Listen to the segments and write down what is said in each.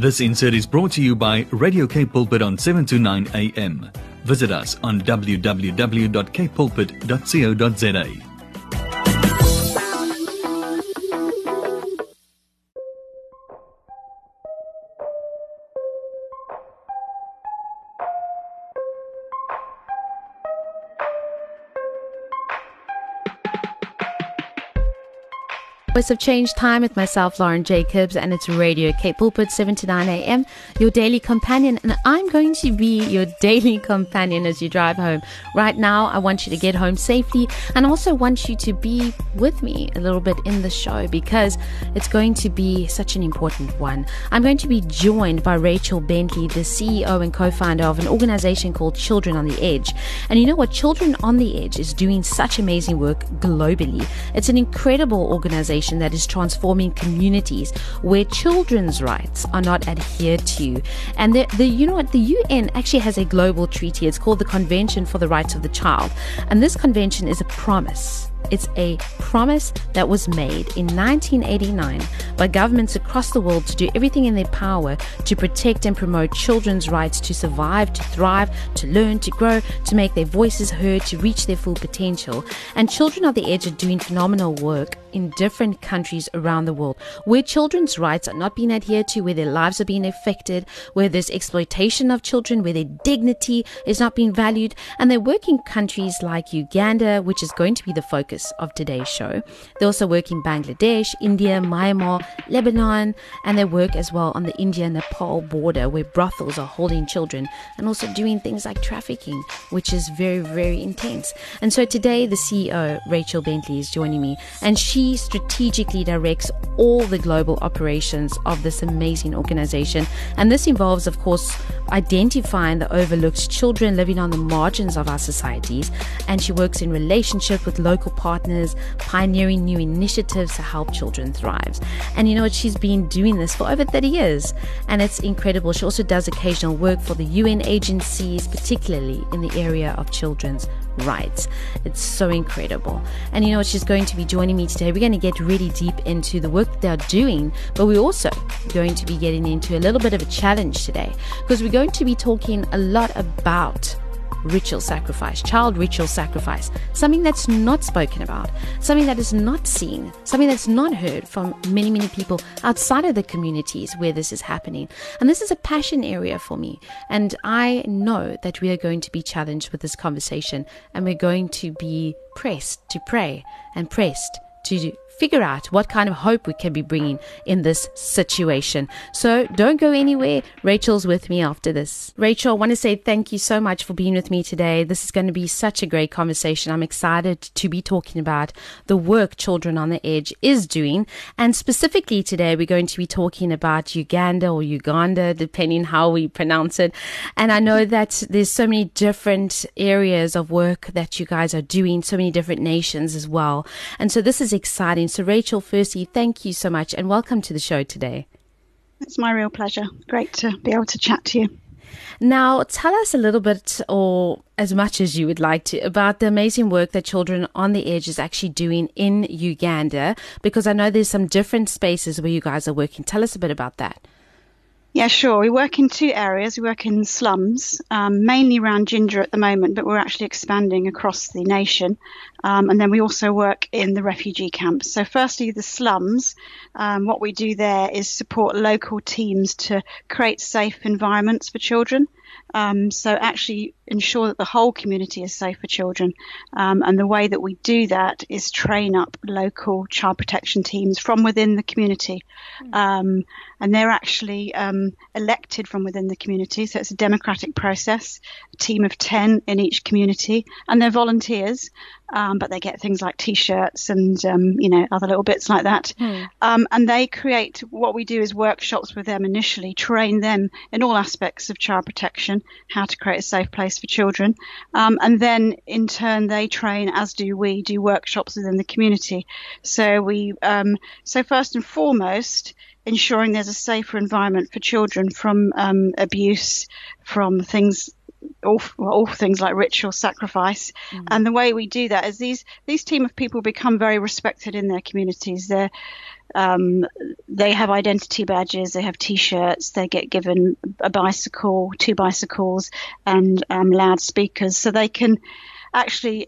This insert is brought to you by Radio K Pulpit on 7 to 9 a.m. Visit us on www.kpulpit.co.za. Voice of Change time with myself, Lauren Jacobs, and it's Radio K Pulpit, 7 to 9 a.m., your daily companion. And I'm going to be your daily companion as you drive home. Right now, I want you to get home safely and also want you to be with me a little bit in the show because it's going to be such an important one. I'm going to be joined by Rachel Bentley, the CEO and co founder of an organization called Children on the Edge. And you know what? Children on the Edge is doing such amazing work globally. It's an incredible organization organization that is transforming communities where children's rights are not adhered to. And the, the you know what, the UN actually has a global treaty. It's called the Convention for the Rights of the Child. And this convention is a promise it's a promise that was made in 1989 by governments across the world to do everything in their power to protect and promote children's rights to survive, to thrive, to learn, to grow, to make their voices heard, to reach their full potential. And Children on the Edge are doing phenomenal work in different countries around the world where children's rights are not being adhered to, where their lives are being affected, where there's exploitation of children, where their dignity is not being valued. And they work in countries like Uganda, which is going to be the focus of today's show. They also work in Bangladesh, India, Myanmar, Lebanon, and they work as well on the India Nepal border where brothels are holding children and also doing things like trafficking, which is very, very intense. And so today, the CEO, Rachel Bentley, is joining me, and she strategically directs all the global operations of this amazing organization. And this involves, of course, identifying the overlooked children living on the margins of our societies. And she works in relationship with local partners, pioneering new initiatives to help children thrive. And you know what? She's been doing this for over 30 years, and it's incredible. She also does occasional work for the UN agencies, particularly in the area of children's rights. It's so incredible. And you know what? She's going to be joining me today. We're going to get really deep into the work they're doing, but we're also going to be getting into a little bit of a challenge today because we're going to be talking a lot about ritual sacrifice, child ritual sacrifice, something that's not spoken about, something that is not seen, something that's not heard from many, many people outside of the communities where this is happening. And this is a passion area for me. And I know that we are going to be challenged with this conversation and we're going to be pressed to pray and pressed to figure out what kind of hope we can be bringing in this situation. So don't go anywhere. Rachel's with me after this. Rachel, I want to say thank you so much for being with me today. This is going to be such a great conversation. I'm excited to be talking about the work Children on the Edge is doing. And specifically today, we're going to be talking about Uganda or Uganda, depending how we pronounce it. And I know that there's so many different areas of work that you guys are doing, so many different nations as well. And so this is exciting. So, Rachel, firstly, thank you so much and welcome to the show today. It's my real pleasure. Great to be able to chat to you. Now, tell us a little bit, or as much as you would like to, about the amazing work that Children on the Edge is actually doing in Uganda, because I know there's some different spaces where you guys are working. Tell us a bit about that. Yeah, sure. We work in two areas. We work in slums, um, mainly around Jinja at the moment, but we're actually expanding across the nation. Um, and then we also work in the refugee camps. So, firstly, the slums. Um, what we do there is support local teams to create safe environments for children. Um, so actually ensure that the whole community is safe for children. Um, and the way that we do that is train up local child protection teams from within the community. Mm. Um, and they're actually um, elected from within the community. So it's a democratic process, a team of 10 in each community, and they're volunteers. Um, but they get things like T-shirts and um, you know other little bits like that. Hmm. Um, and they create what we do is workshops with them initially, train them in all aspects of child protection, how to create a safe place for children, um, and then in turn they train, as do we, do workshops within the community. So we, um, so first and foremost ensuring there's a safer environment for children from um, abuse, from things all, all things like ritual sacrifice. Mm. And the way we do that is these these team of people become very respected in their communities. They're um, they have identity badges, they have T-shirts, they get given a bicycle, two bicycles, and um, loudspeakers, so they can actually.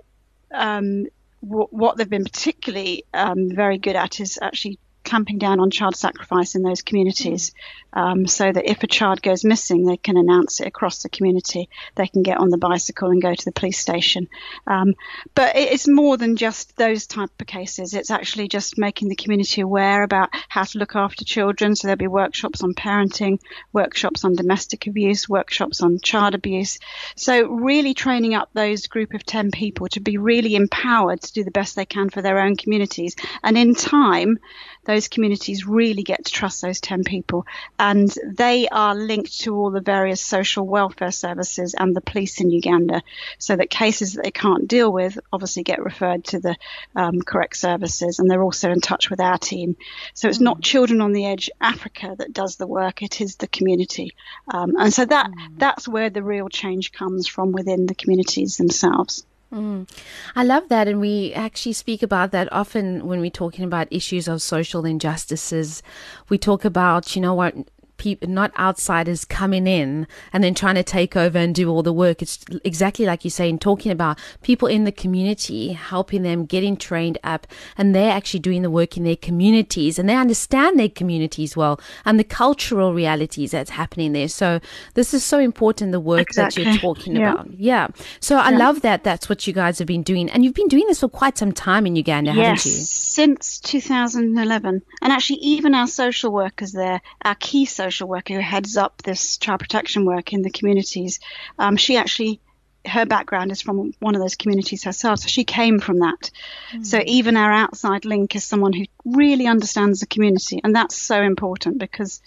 Um, w- what they've been particularly um, very good at is actually clamping down on child sacrifice in those communities um, so that if a child goes missing, they can announce it across the community. They can get on the bicycle and go to the police station. Um, but it's more than just those type of cases. It's actually just making the community aware about how to look after children. So there'll be workshops on parenting, workshops on domestic abuse, workshops on child abuse. So really training up those group of 10 people to be really empowered to do the best they can for their own communities. And in time, those communities really get to trust those 10 people. And they are linked to all the various social welfare services and the police in Uganda so that cases that they can't deal with obviously get referred to the um, correct services. And they're also in touch with our team. So it's not Children on the Edge Africa that does the work, it is the community. Um, and so that, mm. that's where the real change comes from within the communities themselves. Mm. I love that. And we actually speak about that often when we're talking about issues of social injustices. We talk about, you know what, people, not outsiders coming in and then trying to take over and do all the work. It's exactly like you're saying, talking about people in the community, helping them getting trained up, and they're actually doing the work in their communities and they understand their communities well and the cultural realities that's happening there. So this is so important, the work exactly. that you're talking yeah. about. Yeah. So I love that that's what you guys have been doing. And you've been doing this for quite some time in Uganda, yes, haven't you? Since 2011. And actually, even our social workers there, our key social social worker who heads up this child protection work in the communities, um, she actually her background is from one of those communities herself, so she came from that. Mm. So even our outside link is someone who really understands the community, and that's so important because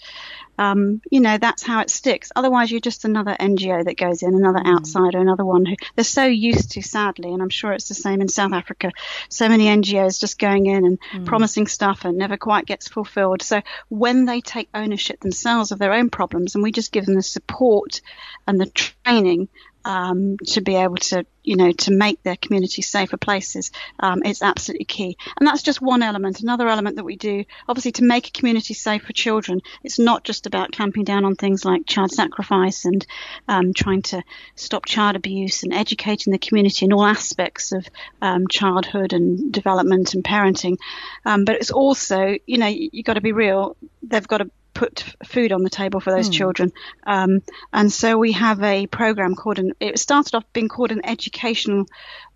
um, you know, that's how it sticks. Otherwise, you're just another NGO that goes in, another mm. outsider, another one who they're so used to, sadly, and I'm sure it's the same in South Africa. So many NGOs just going in and mm. promising stuff and never quite gets fulfilled. So when they take ownership themselves of their own problems and we just give them the support and the training um, to be able to, you know, to make their community safer places um, is absolutely key. And that's just one element. Another element that we do, obviously, to make a community safe for children, it's not just about clamping down on things like child sacrifice and um, trying to stop child abuse and educating the community in all aspects of um, childhood and development and parenting. Um, but it's also, you know, you, you've got to be real. They've got to put food on the table for those mm. children. Um, and so we have a program called an, it started off being called an educational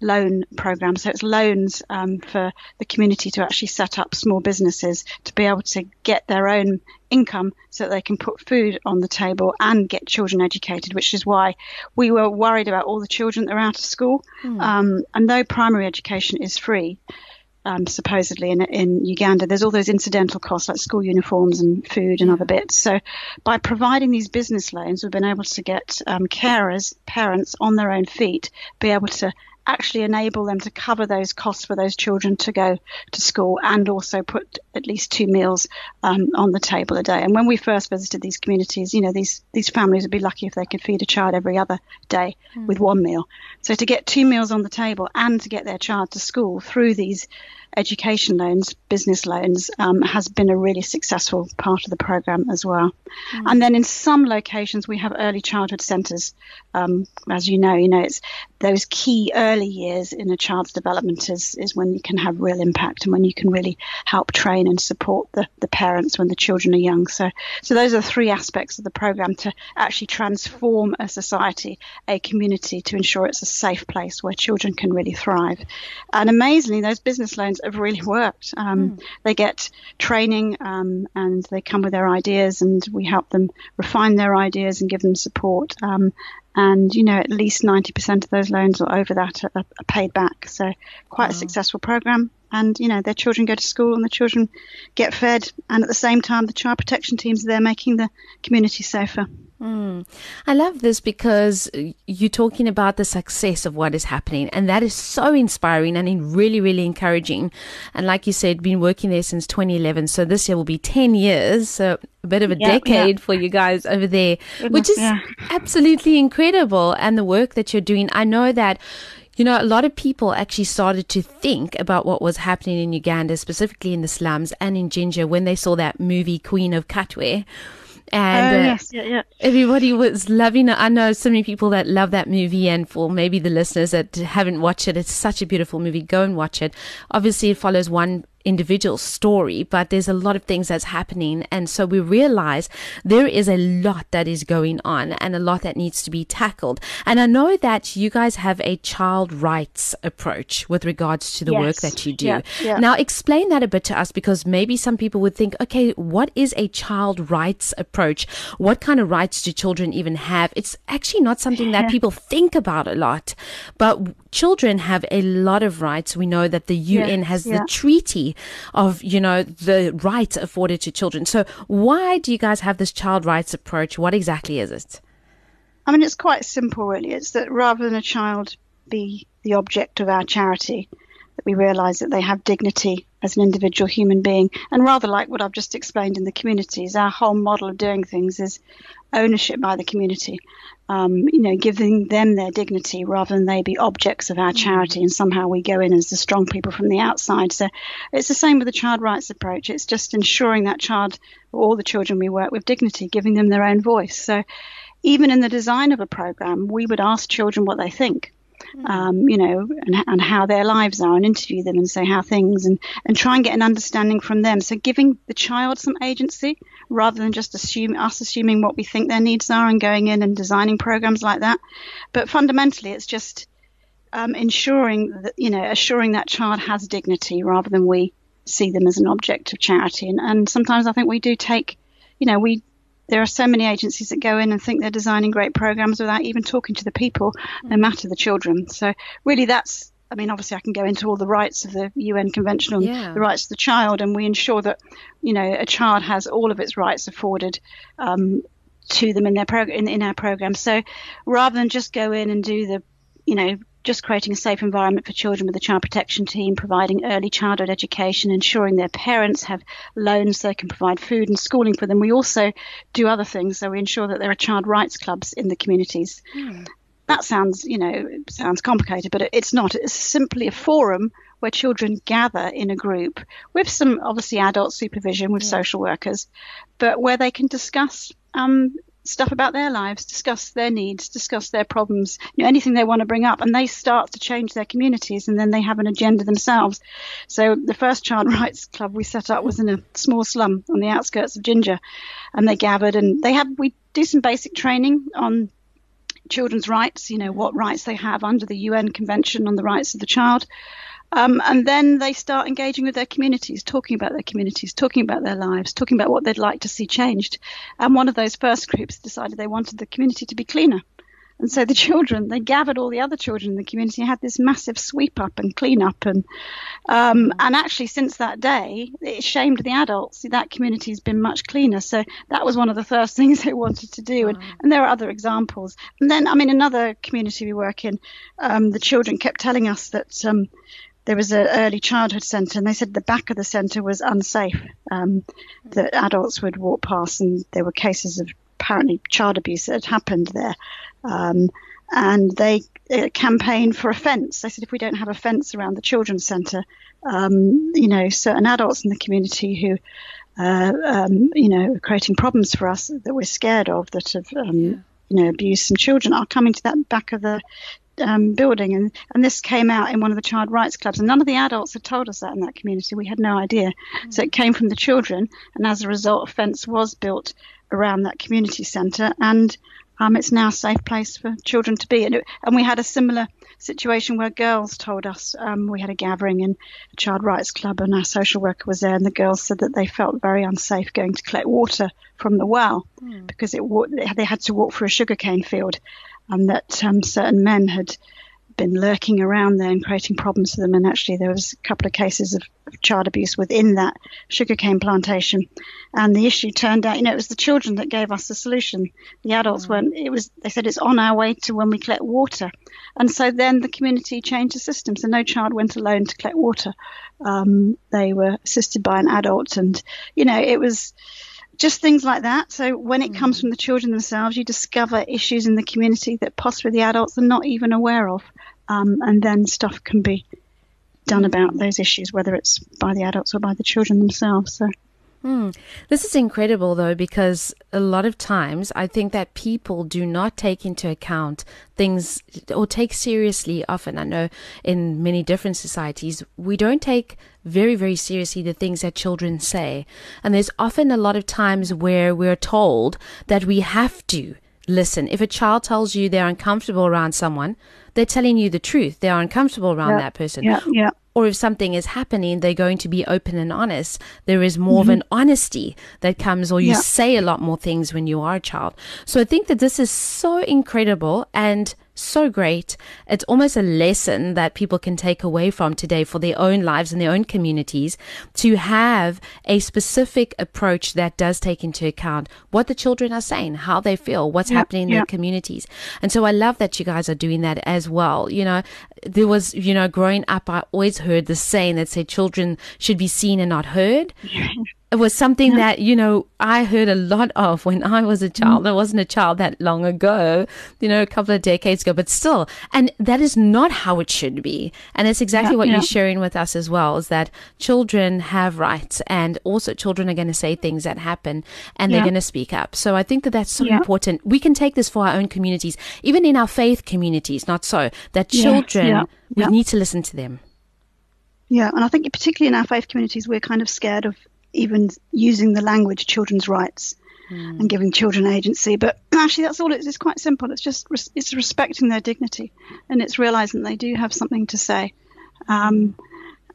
loan program. So it's loans um, for the community to actually set up small businesses to be able to get their own income so that they can put food on the table and get children educated, which is why we were worried about all the children that are out of school. Mm. Um, and though primary education is free, um, supposedly in, in Uganda, there's all those incidental costs like school uniforms and food and other bits. So by providing these business loans, we've been able to get um, carers, parents on their own feet, be able to actually enable them to cover those costs for those children to go to school and also put at least two meals um, on the table a day. And when we first visited these communities, you know, these, these families would be lucky if they could feed a child every other day mm. with one meal. So to get two meals on the table and to get their child to school through these education loans, business loans, um, has been a really successful part of the program as well. Mm. And then in some locations, we have early childhood centres. Um, as you know, you know, it's those key early years in a child's development is, is when you can have real impact and when you can really help train and support the, the parents when the children are young. So, so those are three aspects of the program to actually transform a society, a community to ensure it's a safe place where children can really thrive. And amazingly, those business loans have really worked. Um, mm. They get training um, and they come with their ideas, and we help them refine their ideas and give them support. Um, and you know, at least 90% of those loans or over that are, are paid back. So, quite wow. a successful program. And you know, their children go to school and the children get fed, and at the same time, the child protection teams are there making the community safer. Mm. I love this because you're talking about the success of what is happening, and that is so inspiring and really, really encouraging. And like you said, been working there since 2011, so this year will be 10 years, so a bit of a yeah, decade yeah. for you guys over there, Goodness, which is yeah. absolutely incredible. And the work that you're doing, I know that You know, a lot of people actually started to think about what was happening in Uganda, specifically in the slums and in Jinja, when they saw that movie Queen of Katwe. And oh, uh, yes, yeah, yeah. everybody was loving it. I know so many people that love that movie, and for maybe the listeners that haven't watched it, it's such a beautiful movie. Go and watch it. Obviously, it follows one individual story, but there's a lot of things that's happening. And so we realize there is a lot that is going on and a lot that needs to be tackled. And I know that you guys have a child rights approach with regards to the yes. work that you do. Yeah, yeah. Now, explain that a bit to us because maybe some people would think, okay, what is a child rights approach? What kind of rights do children even have? It's actually not something that people think about a lot, but children have a lot of rights. We know that the UN has the treaty of, you know, the rights afforded to children. So why do you guys have this child rights approach? What exactly is it? I mean, it's quite simple, really. It's that rather than a child be the object of our charity, that we realise that they have dignity as an individual human being. And rather like what I've just explained in the communities, our whole model of doing things is ownership by the community. Um, you know, giving them their dignity rather than they be objects of our charity and somehow we go in as the strong people from the outside. So it's the same with the child rights approach. It's just ensuring that child, all the children we work with, dignity, giving them their own voice. So even in the design of a program, we would ask children what they think. Hmm. um, you know, and, and, how their lives are, and interview them and say how things, and, and try and get an understanding from them. So giving the child some agency rather than just assume us assuming what we think their needs are and going in and designing programs like that. But fundamentally, it's just um, ensuring that you know, assuring that child has dignity rather than we see them as an object of charity. And, and sometimes I think we do take, you know, we there are so many agencies that go in and think they're designing great programs without even talking to the people, no mm. matter the children. So really, that's I mean, obviously, I can go into all the rights of the UN Convention on yeah. the rights of the child, and we ensure that you know a child has all of its rights afforded um, to them in their prog- in, in our program. So rather than just go in and do the you know just creating a safe environment for children with a child protection team, providing early childhood education, ensuring their parents have loans so they can provide food and schooling for them. We also do other things, so we ensure that there are child rights clubs in the communities. Mm. That sounds, you know, sounds complicated, but it's not. It's simply a forum where children gather in a group with some obviously adult supervision with yeah. social workers, but where they can discuss um, stuff about their lives, discuss their needs, discuss their problems, you know, anything they want to bring up, and they start to change their communities, and then they have an agenda themselves. So the first child rights club we set up was in a small slum on the outskirts of Jinja, and they gathered and they had we do some basic training on children's rights, you know, what rights they have under the UN Convention on the Rights of the Child. Um, and then they start engaging with their communities, talking about their communities, talking about their lives, talking about what they'd like to see changed. And one of those first groups decided they wanted the community to be cleaner. And so the children, they gathered all the other children in the community, had this massive sweep up and clean up. And, um, and actually, since that day, it shamed the adults. That community has been much cleaner. So that was one of the first things they wanted to do. And, and there are other examples. And then, I mean, another community we work in, um, the children kept telling us that, um, there was an early childhood centre, and they said the back of the centre was unsafe. Um, that adults would walk past, and there were cases of apparently child abuse that had happened there. Um, and they uh, campaigned for a fence. They said if we don't have a fence around the children's centre, um, you know, certain adults in the community who, uh, um, you know, are creating problems for us that we're scared of, that have, um, yeah. you know, abused some children, are coming to that back of the um, building, and, and this came out in one of the child rights clubs. And none of the adults had told us that in that community. We had no idea. Mm-hmm. So it came from the children, and as a result, a fence was built around that community centre, and um, it's now a safe place for children to be. And, it, and we had a similar situation where girls told us um, we had a gathering in a child rights club, and our social worker was there, and the girls said that they felt very unsafe going to collect water from the well mm. because it they had to walk through a sugarcane field and that um, certain men had been lurking around there and creating problems for them. And actually, there was a couple of cases of, of child abuse within that sugarcane plantation. And the issue turned out, you know, it was the children that gave us the solution. The adults mm. weren't. It was. They said it's on our way to when we collect water. And so then the community changed the system. So no child went alone to collect water. Um, they were assisted by an adult, and you know, it was just things like that. So when it comes mm. from the children themselves, you discover issues in the community that possibly the adults are not even aware of. um, and then stuff can be done about those issues, whether it's by the adults or by the children themselves. So. Hmm. This is incredible, though, because a lot of times I think that people do not take into account things or take seriously often. I know in many different societies, we don't take very, very seriously the things that children say. And there's often a lot of times where we're told that we have to listen. If a child tells you they're uncomfortable around someone, they're telling you the truth. They are uncomfortable around yeah, that person. Yeah, yeah or if something is happening, they're going to be open and honest. There is more mm-hmm. of an honesty that comes, or you yeah. say a lot more things when you are a child. So I think that this is so incredible and so great. It's almost a lesson that people can take away from today for their own lives and their own communities to have a specific approach that does take into account what the children are saying, how they feel, what's happening in their communities. And so I love that you guys are doing that as well. You know, there was, you know, growing up, I always heard the saying that said children should be seen and not heard. it was something yeah. that you know I heard a lot of when I was a child. Mm. I wasn't a child that long ago, you know, a couple of decades ago, but still, and that is not how it should be. And it's exactly yeah, what yeah. you're sharing with us as well: is that children have rights, and also children are going to say things that happen, and they're going to speak up. So I think that that's so important. We can take this for our own communities, even in our faith communities. Not so that children we need to listen to them. Yeah, and I think particularly in our faith communities, we're kind of scared of even using the language children's rights mm. and giving children agency. But actually, that's all. It is. It's quite simple. It's just res- it's respecting their dignity and it's realizing they do have something to say. Um,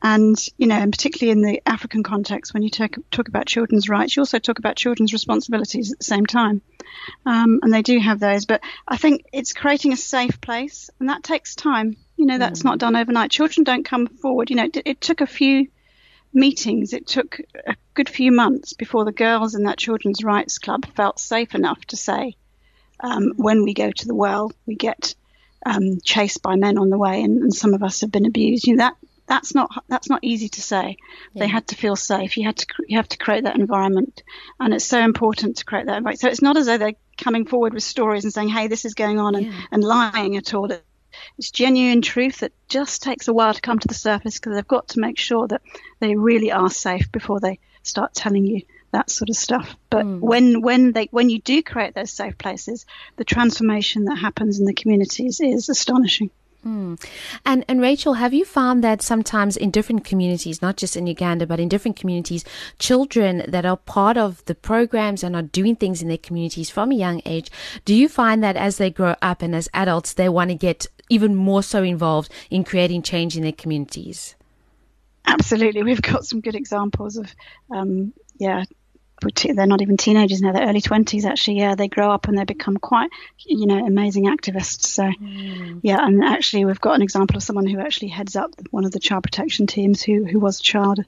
and you know, and particularly in the African context, when you talk, talk about children's rights, you also talk about children's responsibilities at the same time. Um, and they do have those. But I think it's creating a safe place, and that takes time. You know, that's mm. not done overnight. Children don't come forward. You know, it, it took a few meetings, it took a good few months before the girls in that children's rights club felt safe enough to say, um, when we go to the well, we get um, chased by men on the way, and, and, some of us have been abused. You know, that that's not that's not easy to say. Yeah. They had to feel safe. You had to you have to create that environment, and it's so important to create that environment. So it's not as though they're coming forward with stories and saying, "Hey, this is going on," and, yeah. and lying at all. It's genuine truth that just takes a while to come to the surface because they've got to make sure that they really are safe before they start telling you that sort of stuff. But mm. when when they when you do create those safe places, the transformation that happens in the communities is astonishing. Mm. And and Rachel, have you found that sometimes in different communities, not just in Uganda, but in different communities, children that are part of the programs and are doing things in their communities from a young age, do you find that as they grow up and as adults, they want to get even more so involved in creating change in their communities? Absolutely, we've got some good examples of, um, yeah, they're not even teenagers now; they're early twenties. Actually, yeah, they grow up and they become quite, you know, amazing activists. So, mm. yeah, and actually, we've got an example of someone who actually heads up one of the child protection teams who who was a child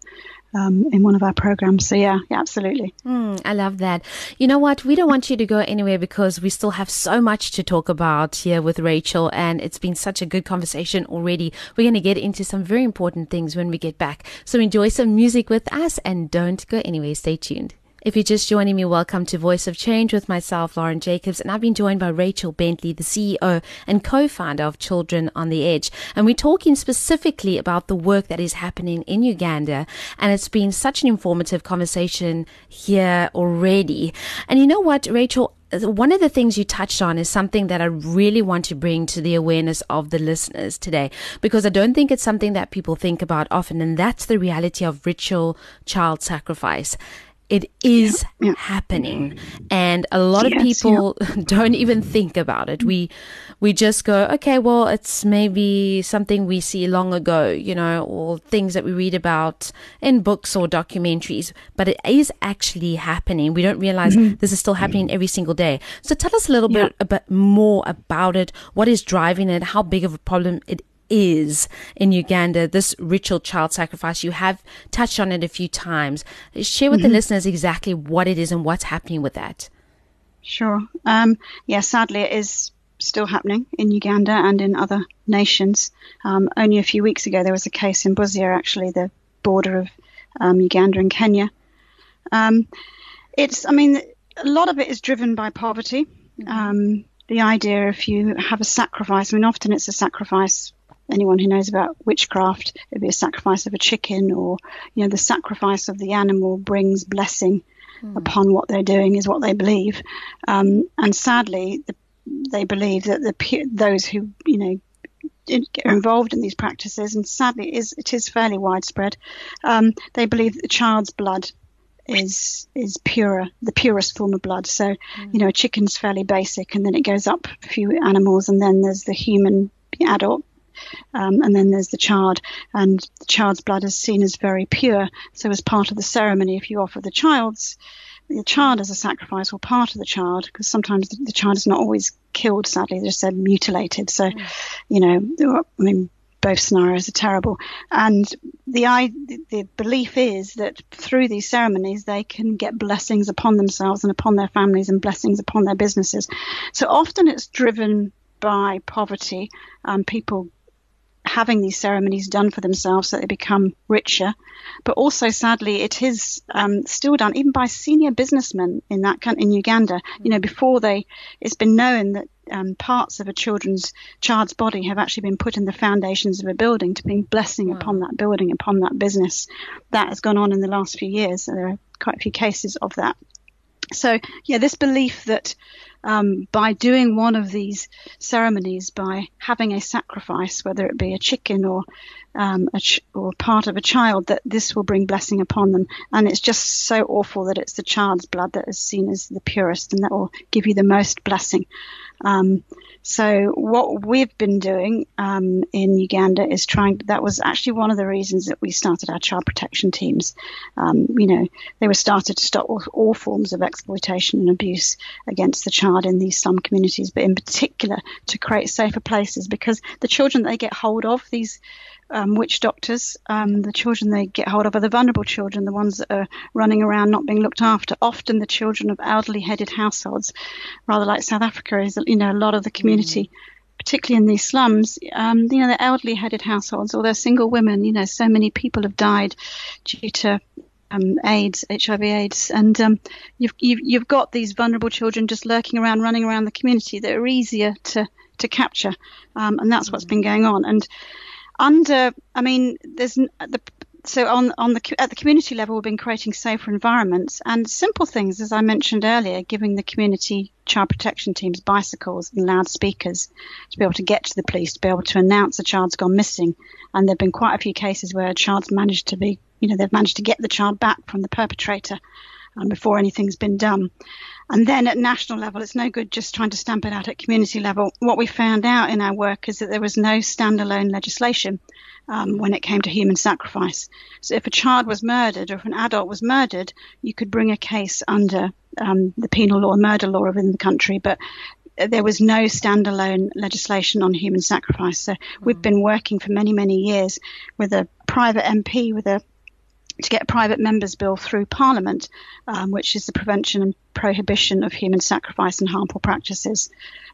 um, in one of our programs. So yeah, yeah, absolutely. Mm, I love that. You know what? We don't want you to go anywhere because we still have so much to talk about here with Rachel, and it's been such a good conversation already. We're going to get into some very important things when we get back. So enjoy some music with us, and don't go anywhere. Stay tuned. If you're just joining me, welcome to Voice of Change with myself, Lauren Jacobs, and I've been joined by Rachel Bentley, the CEO and co-founder of Children on the Edge. And we're talking specifically about the work that is happening in Uganda. And it's been such an informative conversation here already. And you know what, Rachel? one of the things you touched on is something that I really want to bring to the awareness of the listeners today, because I don't think it's something that people think about often, and that's the reality of ritual child sacrifice. It is yeah, yeah. happening, and a lot yes, of people yeah. don't even think about it. We we just go, okay, well, it's maybe something we see long ago, you know, or things that we read about in books or documentaries, but it is actually happening. We don't realize mm-hmm. this is still happening every single day. So tell us a little bit, a bit more about it. What is driving it? How big of a problem it is in Uganda, this ritual child sacrifice. You have touched on it a few times. Share with mm-hmm. the listeners exactly what it is and what's happening with that. Sure. Um, yeah, sadly, it is still happening in Uganda and in other nations. Um, only a few weeks ago, there was a case in Busia, actually, the border of um, Uganda and Kenya. Um, it's, I mean, a lot of it is driven by poverty. Mm-hmm. Um, the idea if you have a sacrifice, I mean, often it's a sacrifice anyone who knows about witchcraft, it'd be a sacrifice of a chicken, or you know, the sacrifice of the animal brings blessing mm. upon what they're doing, is what they believe. Um, and sadly, the, they believe that the those who you know are involved in these practices, and sadly, it is it is fairly widespread. Um, they believe that the child's blood is is purer, the purest form of blood. So, mm. you know, a chicken's fairly basic, and then it goes up a few animals, and then there's the human adult, um, and then there's the child, and the child's blood is seen as very pure. So, as part of the ceremony, if you offer the child's the child as a sacrifice or part of the child, because sometimes the, the, child is not always killed. Sadly, they're just said mutilated. So, mm. you know, I mean, both scenarios are terrible. And the, I, the belief is that through these ceremonies, they can get blessings upon themselves and upon their families and blessings upon their businesses. So often it's driven by poverty. Um, people having these ceremonies done for themselves so they become richer. But also, sadly, it is um, still done even by senior businessmen in that in Uganda. You know, before they, it's been known that um, parts of a children's child's body have actually been put in the foundations of a building to bring blessing wow. upon that building, upon that business. That has gone on in the last few years. There are quite a few cases of that. So, yeah, this belief that um, by doing one of these ceremonies, by having a sacrifice, whether it be a chicken or um, a ch- or part of a child, that this will bring blessing upon them. And it's just so awful that it's the child's blood that is seen as the purest and that will give you the most blessing. Um, so what we've been doing um, in Uganda is trying. That was actually one of the reasons that we started our child protection teams. Um, you know, they were started to stop all, all, forms of exploitation and abuse against the child in these slum communities, but in particular to create safer places because the children they get hold of these um, witch doctors, um, the children they get hold of are the vulnerable children, the ones that are running around not being looked after. Often the children of elderly headed households, rather like South Africa is, you know, a lot of the community. Mm. Particularly in these slums, um, you know, the elderly headed households or they're single women, you know, so many people have died due to um, AIDS, HIV/AIDS, and um, you've, you've, you've got these vulnerable children just lurking around, running around the community that are easier to to capture, um, and that's what's been going on. And under, I mean, there's the so on on the at the community level, we've been creating safer environments and simple things, as I mentioned earlier, giving the community child protection teams bicycles and loudspeakers to be able to get to the police, to be able to announce a child's gone missing. And there've been quite a few cases where a child's managed to be, you know, they've managed to get the child back from the perpetrator um, before anything's been done. And then at national level, it's no good just trying to stamp it out at community level. What we found out in our work is that there was no standalone legislation um, when it came to human sacrifice. So if a child was murdered or if an adult was murdered, you could bring a case under um, the penal law, murder law within the country, but there was no standalone legislation on human sacrifice. So we've mm. been working for many, many years with a private MP, with a to get a private members bill through Parliament, um, which is the Prevention and Prohibition of Human Sacrifice and Harmful Practices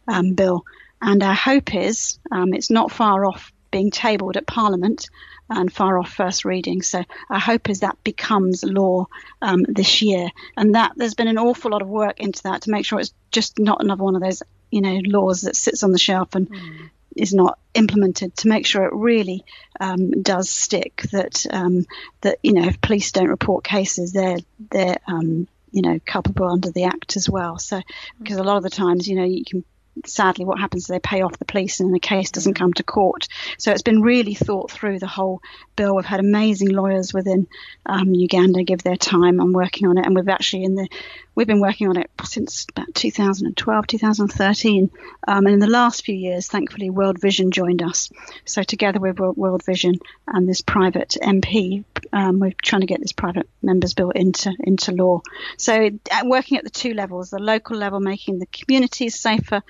um, bill. And our hope is um, it's not far off being tabled at Parliament and far off first reading. So our hope is that becomes law um, this year, and that there's been an awful lot of work into that to make sure it's just not another one of those you know laws that sits on the shelf and mm is not implemented to make sure it really um, does stick. That um, that you know if police don't report cases, they're they're um, you know culpable under the act as well. So because a lot of the times you know you can sadly what happens is they pay off the police and the case doesn't come to court. So it's been really thought through the whole bill. We've had amazing lawyers within um, Uganda give their time on working on it, and we've actually in the we've been working on it since about 2012, 2013, um, and in the last few years, thankfully, World Vision joined us. So together with World Vision and this private MP, um, we're trying to get this private members bill into into law. So uh, working at the two levels, the local level, making the communities safer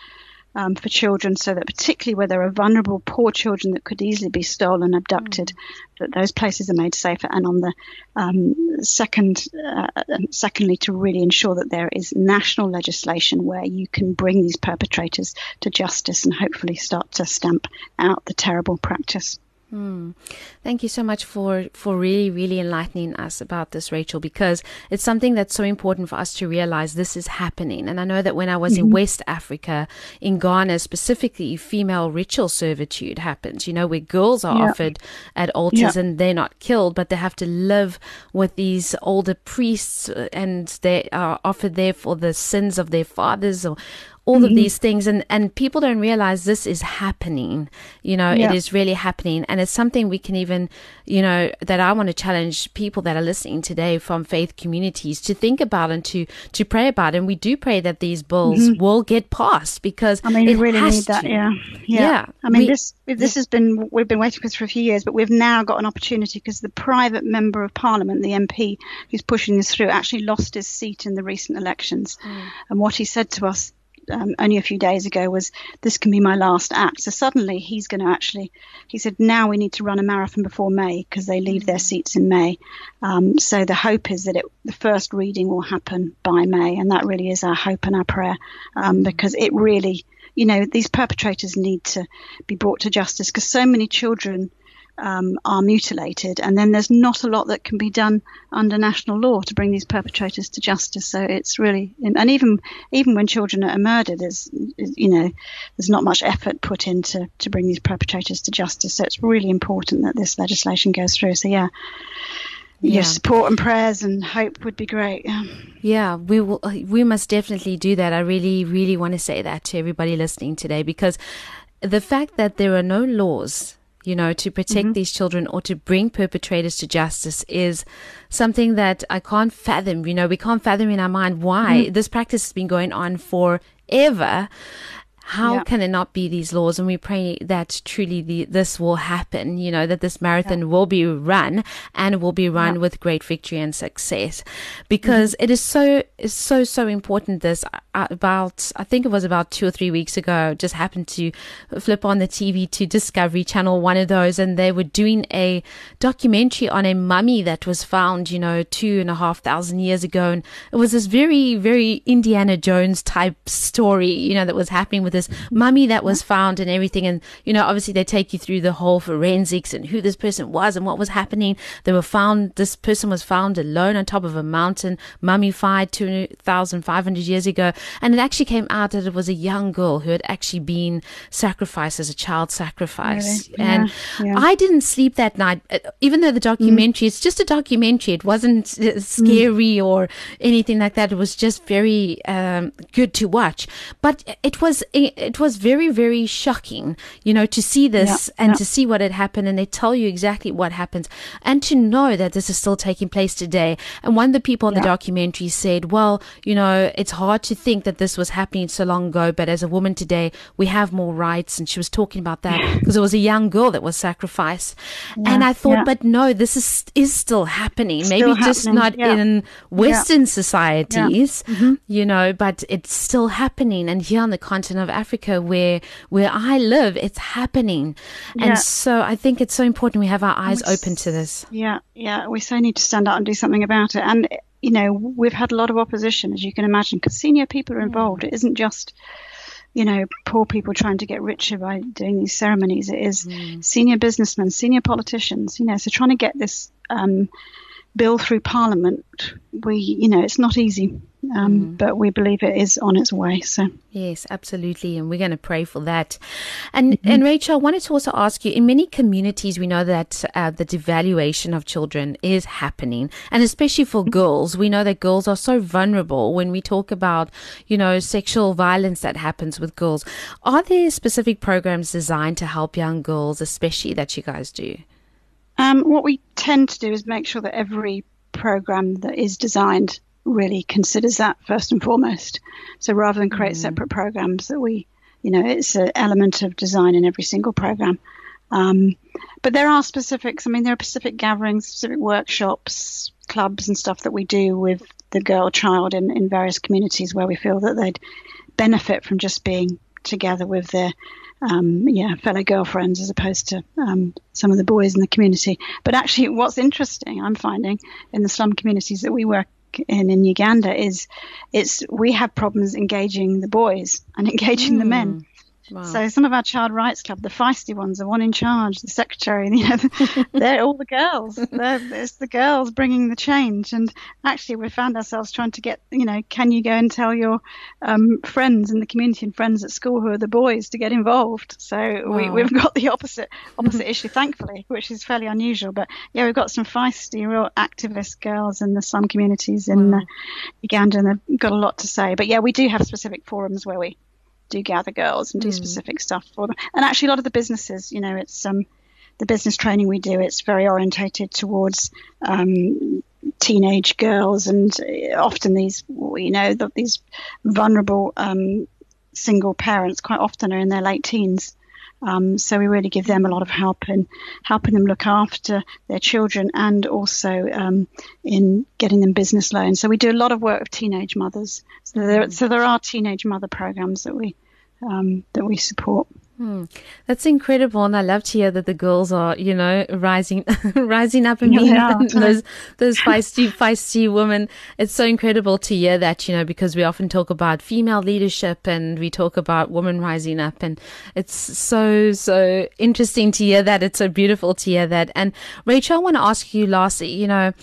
um, for children, so that particularly where there are vulnerable, poor children that could easily be stolen, abducted, mm. that those places are made safer. And on the um, second, uh, secondly, to really ensure that there is national legislation where you can bring these perpetrators to justice and hopefully start to stamp out the terrible practice. Mm. Thank you so much for, for really, really enlightening us about this, Rachel, because it's something that's so important for us to realize this is happening. And I know that when I was mm-hmm. in West Africa, in Ghana specifically, female ritual servitude happens, you know, where girls are offered at altars and they're not killed, but they have to live with these older priests uh, and they are offered there for the sins of their fathers or all mm-hmm. of these things and and people don't realize this is happening you know yeah. it is really happening and it's something we can even you know that I want to challenge people that are listening today from faith communities to think about and to to pray about and we do pray that these bills mm-hmm. will get passed because I mean we really need that yeah. yeah yeah I mean we, this this has been we've been waiting for this for a few years but we've now got an opportunity because the private member of parliament the MP who's pushing this through actually lost his seat in the recent elections mm. and what he said to us um, only a few days ago was this can be my last act. So suddenly he's going to actually, he said, now we need to run a marathon before May because they leave their seats in May. Um, so the hope is that it, the first reading will happen by May, and that really is our hope and our prayer um, because it really, you know, these perpetrators need to be brought to justice because so many children um, are mutilated, and then there's not a lot that can be done under national law to bring these perpetrators to justice. So it's really, and even even when children are murdered, there's you know there's not much effort put into to bring these perpetrators to justice. So it's really important that this legislation goes through. So yeah. Yeah. Your support and prayers and hope would be great. Yeah. yeah, we will. We must definitely do that. I really, really want to say that to everybody listening today because the fact that there are no laws you know, to protect mm-hmm. these children or to bring perpetrators to justice is something that I can't fathom. You know, we can't fathom in our mind why mm-hmm. this practice has been going on forever. How yeah. can it not be these laws? And we pray that truly the, this will happen, you know, that this marathon yeah. will be run and will be run yeah. with great victory and success because mm-hmm. it is so, is so, so important. This uh, about, I think it was about two or three weeks ago, just happened to flip on the TV to Discovery Channel, one of those, and they were doing a documentary on a mummy that was found, you know, two and a half thousand years ago. And it was this very, very Indiana Jones type story, you know, that was happening with this mummy that was found and everything. And, you know, obviously they take you through the whole forensics and who this person was and what was happening. They were found, this person was found alone on top of a mountain, mummified 2,500 years ago. And it actually came out that it was a young girl who had actually been sacrificed as a child sacrifice. Really? And yeah, yeah. I didn't sleep that night, uh, even though the documentary, mm. it's just a documentary. It wasn't uh, scary mm. or anything like that. It was just very um, good to watch. But it was it was very, very shocking, you know, to see this yeah, and yeah. to see what had happened. And they tell you exactly what happens and to know that this is still taking place today. And one of the people in yeah. the documentary said, well, you know, it's hard to think that this was happening so long ago, but as a woman today, we have more rights. And she was talking about that because it was a young girl that was sacrificed. and I thought, but no, this is, is still happening. Still Maybe happening. just not in Western societies, mm-hmm. you know, but it's still happening. And here on the continent of Africa where where I live, it's happening. Yeah. And so I think it's so important we have our eyes open to this. Yeah, yeah. We so need to stand up and do something about it. And you know, we've had a lot of opposition, as you can imagine, because senior people are involved. It isn't just you know, poor people trying to get richer by doing these ceremonies. It is mm. senior businessmen, senior politicians, you know, so trying to get this um, bill through Parliament, we, you know, it's not easy, um, mm. but we believe it is on its way. So yes, absolutely, and we're going to pray for that. And mm-hmm. and Rachel, I wanted to also ask you: in many communities, we know that uh, the devaluation of children is happening, and especially for mm-hmm. girls, we know that girls are so vulnerable when we talk about, you know, sexual violence that happens with girls. Are there specific programs designed to help young girls, especially that you guys do? Um, what we tend to do is make sure that every program that is designed really considers that first and foremost. So rather than create mm. separate programs, that we, you know, it's an element of design in every single program. Um, but there are specifics. I mean, there are specific gatherings, specific workshops, clubs, and stuff that we do with the girl child in, in various communities where we feel that they'd benefit from just being together with their um, yeah, fellow girlfriends as opposed to um, some of the boys in the community. But actually, what's interesting, I'm finding in the slum communities that we work in in Uganda is it's we have problems engaging the boys and engaging mm. the men. Wow. So some of our child rights club, the feisty ones, the one in charge, the secretary, you know, they're all the girls. They're, it's the girls bringing the change. And actually, we found ourselves trying to get, you know, can you go and tell your um, friends in the community and friends at school who are the boys to get involved? So wow. we, have got the opposite opposite issue, thankfully, which is fairly unusual. But yeah, we've got some feisty, real activist girls in the slum communities in wow. uh, Uganda, and they've got a lot to say. But yeah, we do have specific forums where we do gather girls and do mm. specific stuff for them. And actually, a lot of the businesses, you know, it's um, the business training we do. It's very orientated towards um, teenage girls, and uh, often these, you know, the, these vulnerable um, single parents quite often are in their late teens. Um, so we really give them a lot of help in helping them look after their children and also um, in getting them business loans. So we do a lot of work with teenage mothers. So there, so there are teenage mother programs that we um, that we support. Hmm. That's incredible, and I love to hear that the girls are, you know, rising, rising up and being yeah, those those feisty, feisty women. It's so incredible to hear that, you know, because we often talk about female leadership and we talk about women rising up, and it's so so interesting to hear that. It's so beautiful to hear that. And Rachel, I want to ask you lastly, you know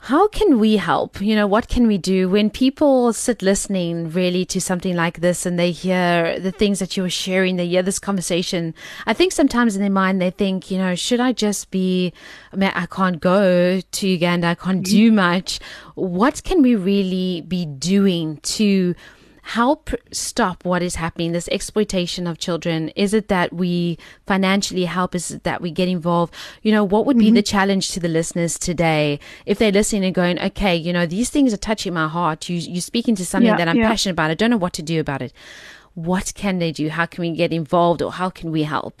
how can we help? You know, what can we do when people sit listening really to something like this and they hear the things that you're sharing, they hear this conversation? I think sometimes in their mind they think, you know, should I just be, I mean, I can't go to Uganda, I can't do mm-hmm. much. What can we really be doing to help stop what is happening, this exploitation of children? Is it that we financially help? Is it that we get involved? You know, what would be mm-hmm. the challenge to the listeners today if they're listening and going, okay, you know, these things are touching my heart. You, you're speaking to something yeah, that I'm yeah. passionate about. I don't know what to do about it. What can they do? How can we get involved or how can we help?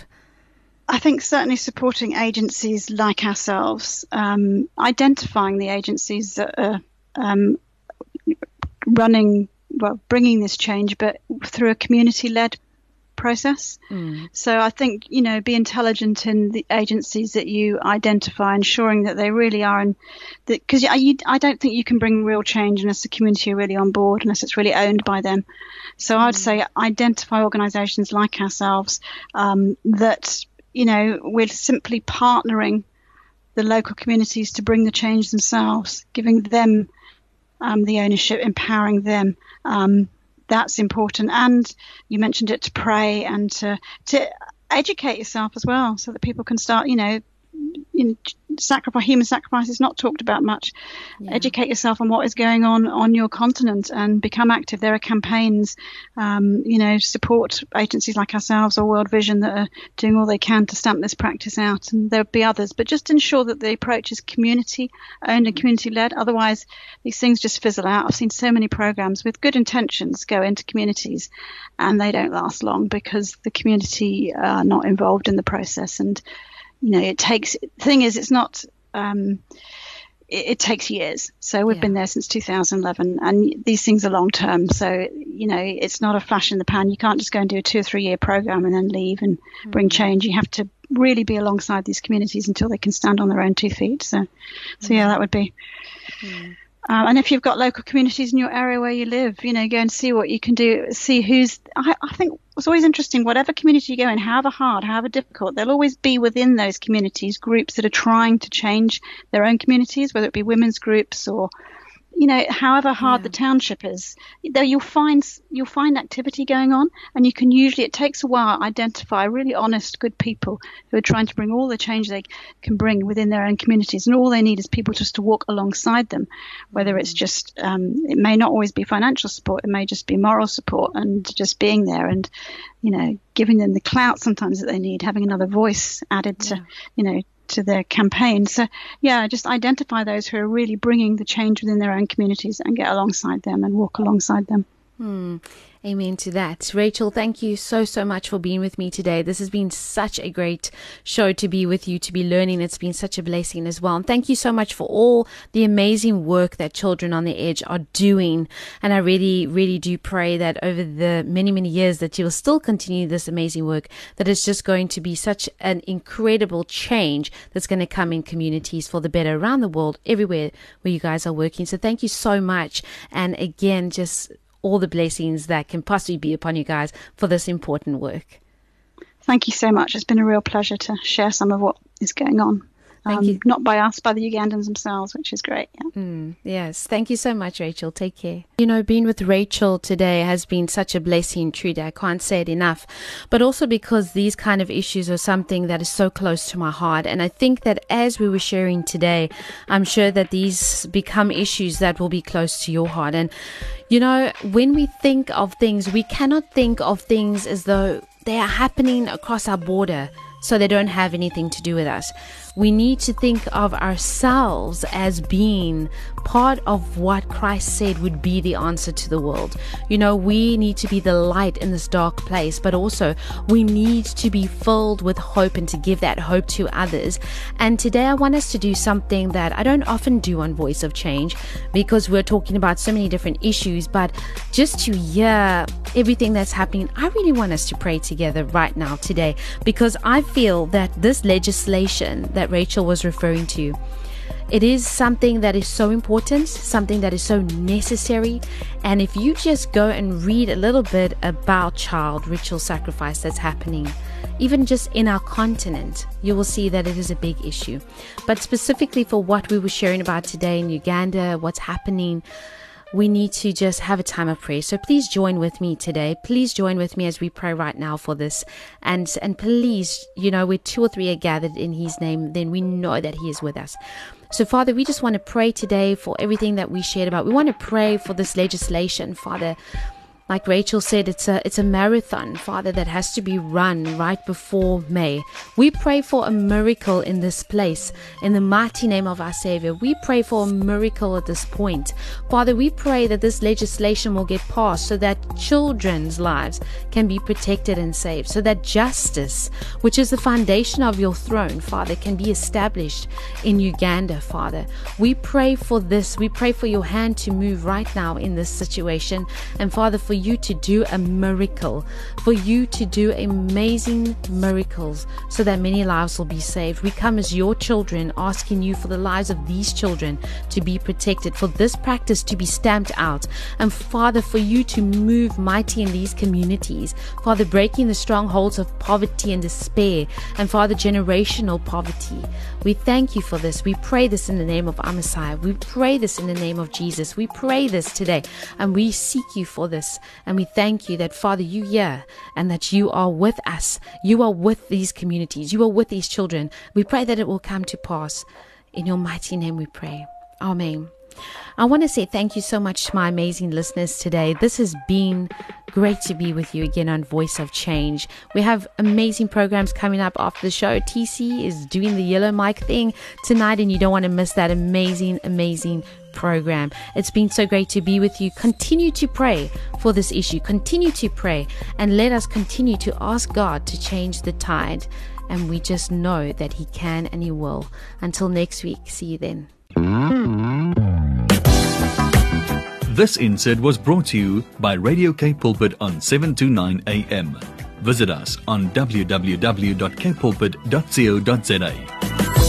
I think certainly supporting agencies like ourselves, um, identifying the agencies that are um, running well, bringing this change, but through a community led process. Mm. So I think, you know, be intelligent in the agencies that you identify, ensuring that they really are in because I, I don't think you can bring real change unless the community are really on board, unless it's really owned by them. So mm. I'd say identify organisations like ourselves um, that, you know, we're simply partnering the local communities to bring the change themselves, giving them um, the ownership, empowering them. Um, that's important. And you mentioned it to pray and to, to educate yourself as well so that people can start, you know, in sacrifice, human sacrifice is not talked about much. Yeah. Educate yourself on what is going on on your continent and become active. There are campaigns, um, you know, support agencies like ourselves or World Vision that are doing all they can to stamp this practice out, and there'll be others. But just ensure that the approach is community owned and community led. Otherwise, these things just fizzle out. I've seen so many programs with good intentions go into communities, and they don't last long because the community are not involved in the process and you know, it takes. The thing is, it's not. Um, it, it, takes years. So we've yeah. been there since 2011, and these things are long term. So you know, it's not a flash in the pan. You can't just go and do a two or three year program and then leave and mm-hmm. bring change. You have to really be alongside these communities until they can stand on their own two feet. So, so yeah, that would be. Mm-hmm. Um, and if you've got local communities in your area where you live, you know, go and see what you can do. See who's. I, I think it's always interesting. Whatever community you go in, however hard, however difficult, there'll always be within those communities groups that are trying to change their own communities, whether it be women's groups or you know, however hard yeah. the township is, though you'll find you'll find activity going on, and you can usually it takes a while identify really honest, good people who are trying to bring all the change they can bring within their own communities, and all they need is people just to walk alongside them. Whether it's mm. just um, it may not always be financial support, it may just be moral support and just being there and you know giving them the clout sometimes that they need, having another voice added yeah. to you know to their campaign. So, yeah, just identify those who are really bringing the change within their own communities and get alongside them and walk alongside them. Hmm. Amen to that. Rachel, thank you so, so much for being with me today. This has been such a great show to be with you, to be learning. It's been such a blessing as well. And thank you so much for all the amazing work that Children on the Edge are doing. And I really, really do pray that over the many, many years that you'll still continue this amazing work, that it's just going to be such an incredible change that's going to come in communities for the better around the world, everywhere where you guys are working. So thank you so much. And again, just all the blessings that can possibly be upon you guys for this important work. Thank you so much. It's been a real pleasure to share some of what is going on. Thank um, you. Not by us, by the Ugandans themselves, which is great. Yeah. Mm, yes. Thank you so much, Rachel. Take care. You know, being with Rachel today has been such a blessing, truly. I can't say it enough. But also because these kind of issues are something that is so close to my heart. And I think that as we were sharing today, I'm sure that these become issues that will be close to your heart. And, you know, when we think of things, we cannot think of things as though they are happening across our border so they don't have anything to do with us. We need to think of ourselves as being part of what Christ said would be the answer to the world. You know, we need to be the light in this dark place, but also we need to be filled with hope and to give that hope to others. And today I want us to do something that I don't often do on Voice of Change because we're talking about so many different issues, but just to hear everything that's happening, I really want us to pray together right now today because I feel that this legislation that Rachel was referring to it is something that is so important, something that is so necessary. And if you just go and read a little bit about child ritual sacrifice that's happening, even just in our continent, you will see that it is a big issue. But specifically for what we were sharing about today in Uganda, what's happening, we need to just have a time of prayer. So please join with me today. Please join with me as we pray right now for this. And and please, you know, where two or three are gathered in his name, then we know that he is with us. So, Father, we just want to pray today for everything that we shared about. We want to pray for this legislation, Father, like Rachel said, it's a it's a marathon, Father, that has to be run right before May. We pray for a miracle in this place, in the mighty name of our Savior. We pray for a miracle at this point. Father, we pray that this legislation will get passed so that children's lives can be protected and saved, so that justice, which is the foundation of your throne, Father, can be established in Uganda, Father. We pray for this. We pray for your hand to move right now in this situation. And Father, for you to do a miracle, for you to do amazing miracles so that many lives will be saved. We come as your children asking you for the lives of these children to be protected, for this practice to be stamped out, and Father, for you to move mighty in these communities. Father, breaking the strongholds of poverty and despair, and Father, generational poverty. We thank you for this. We pray this in the name of our Messiah. We pray this in the name of Jesus. We pray this today, and we seek you for this. And we thank you that, Father, you hear and that you are with us. You are with these communities. You are with these children. We pray that it will come to pass. In your mighty name we pray. Amen. I want to say thank you so much to my amazing listeners today. This has been great to be with you again on Voice of Change. We have amazing programs coming up after the show. TC is doing the yellow mic thing tonight, and you don't want to miss that amazing, amazing program. It's been so great to be with you. Continue to pray for this issue. Continue to pray and let us continue to ask God to change the tide. And we just know that He can and He will. Until next week, see you then. This insert was brought to you by Radio K Pulpit on 729 AM. Visit us on www.kpulpit.co.za.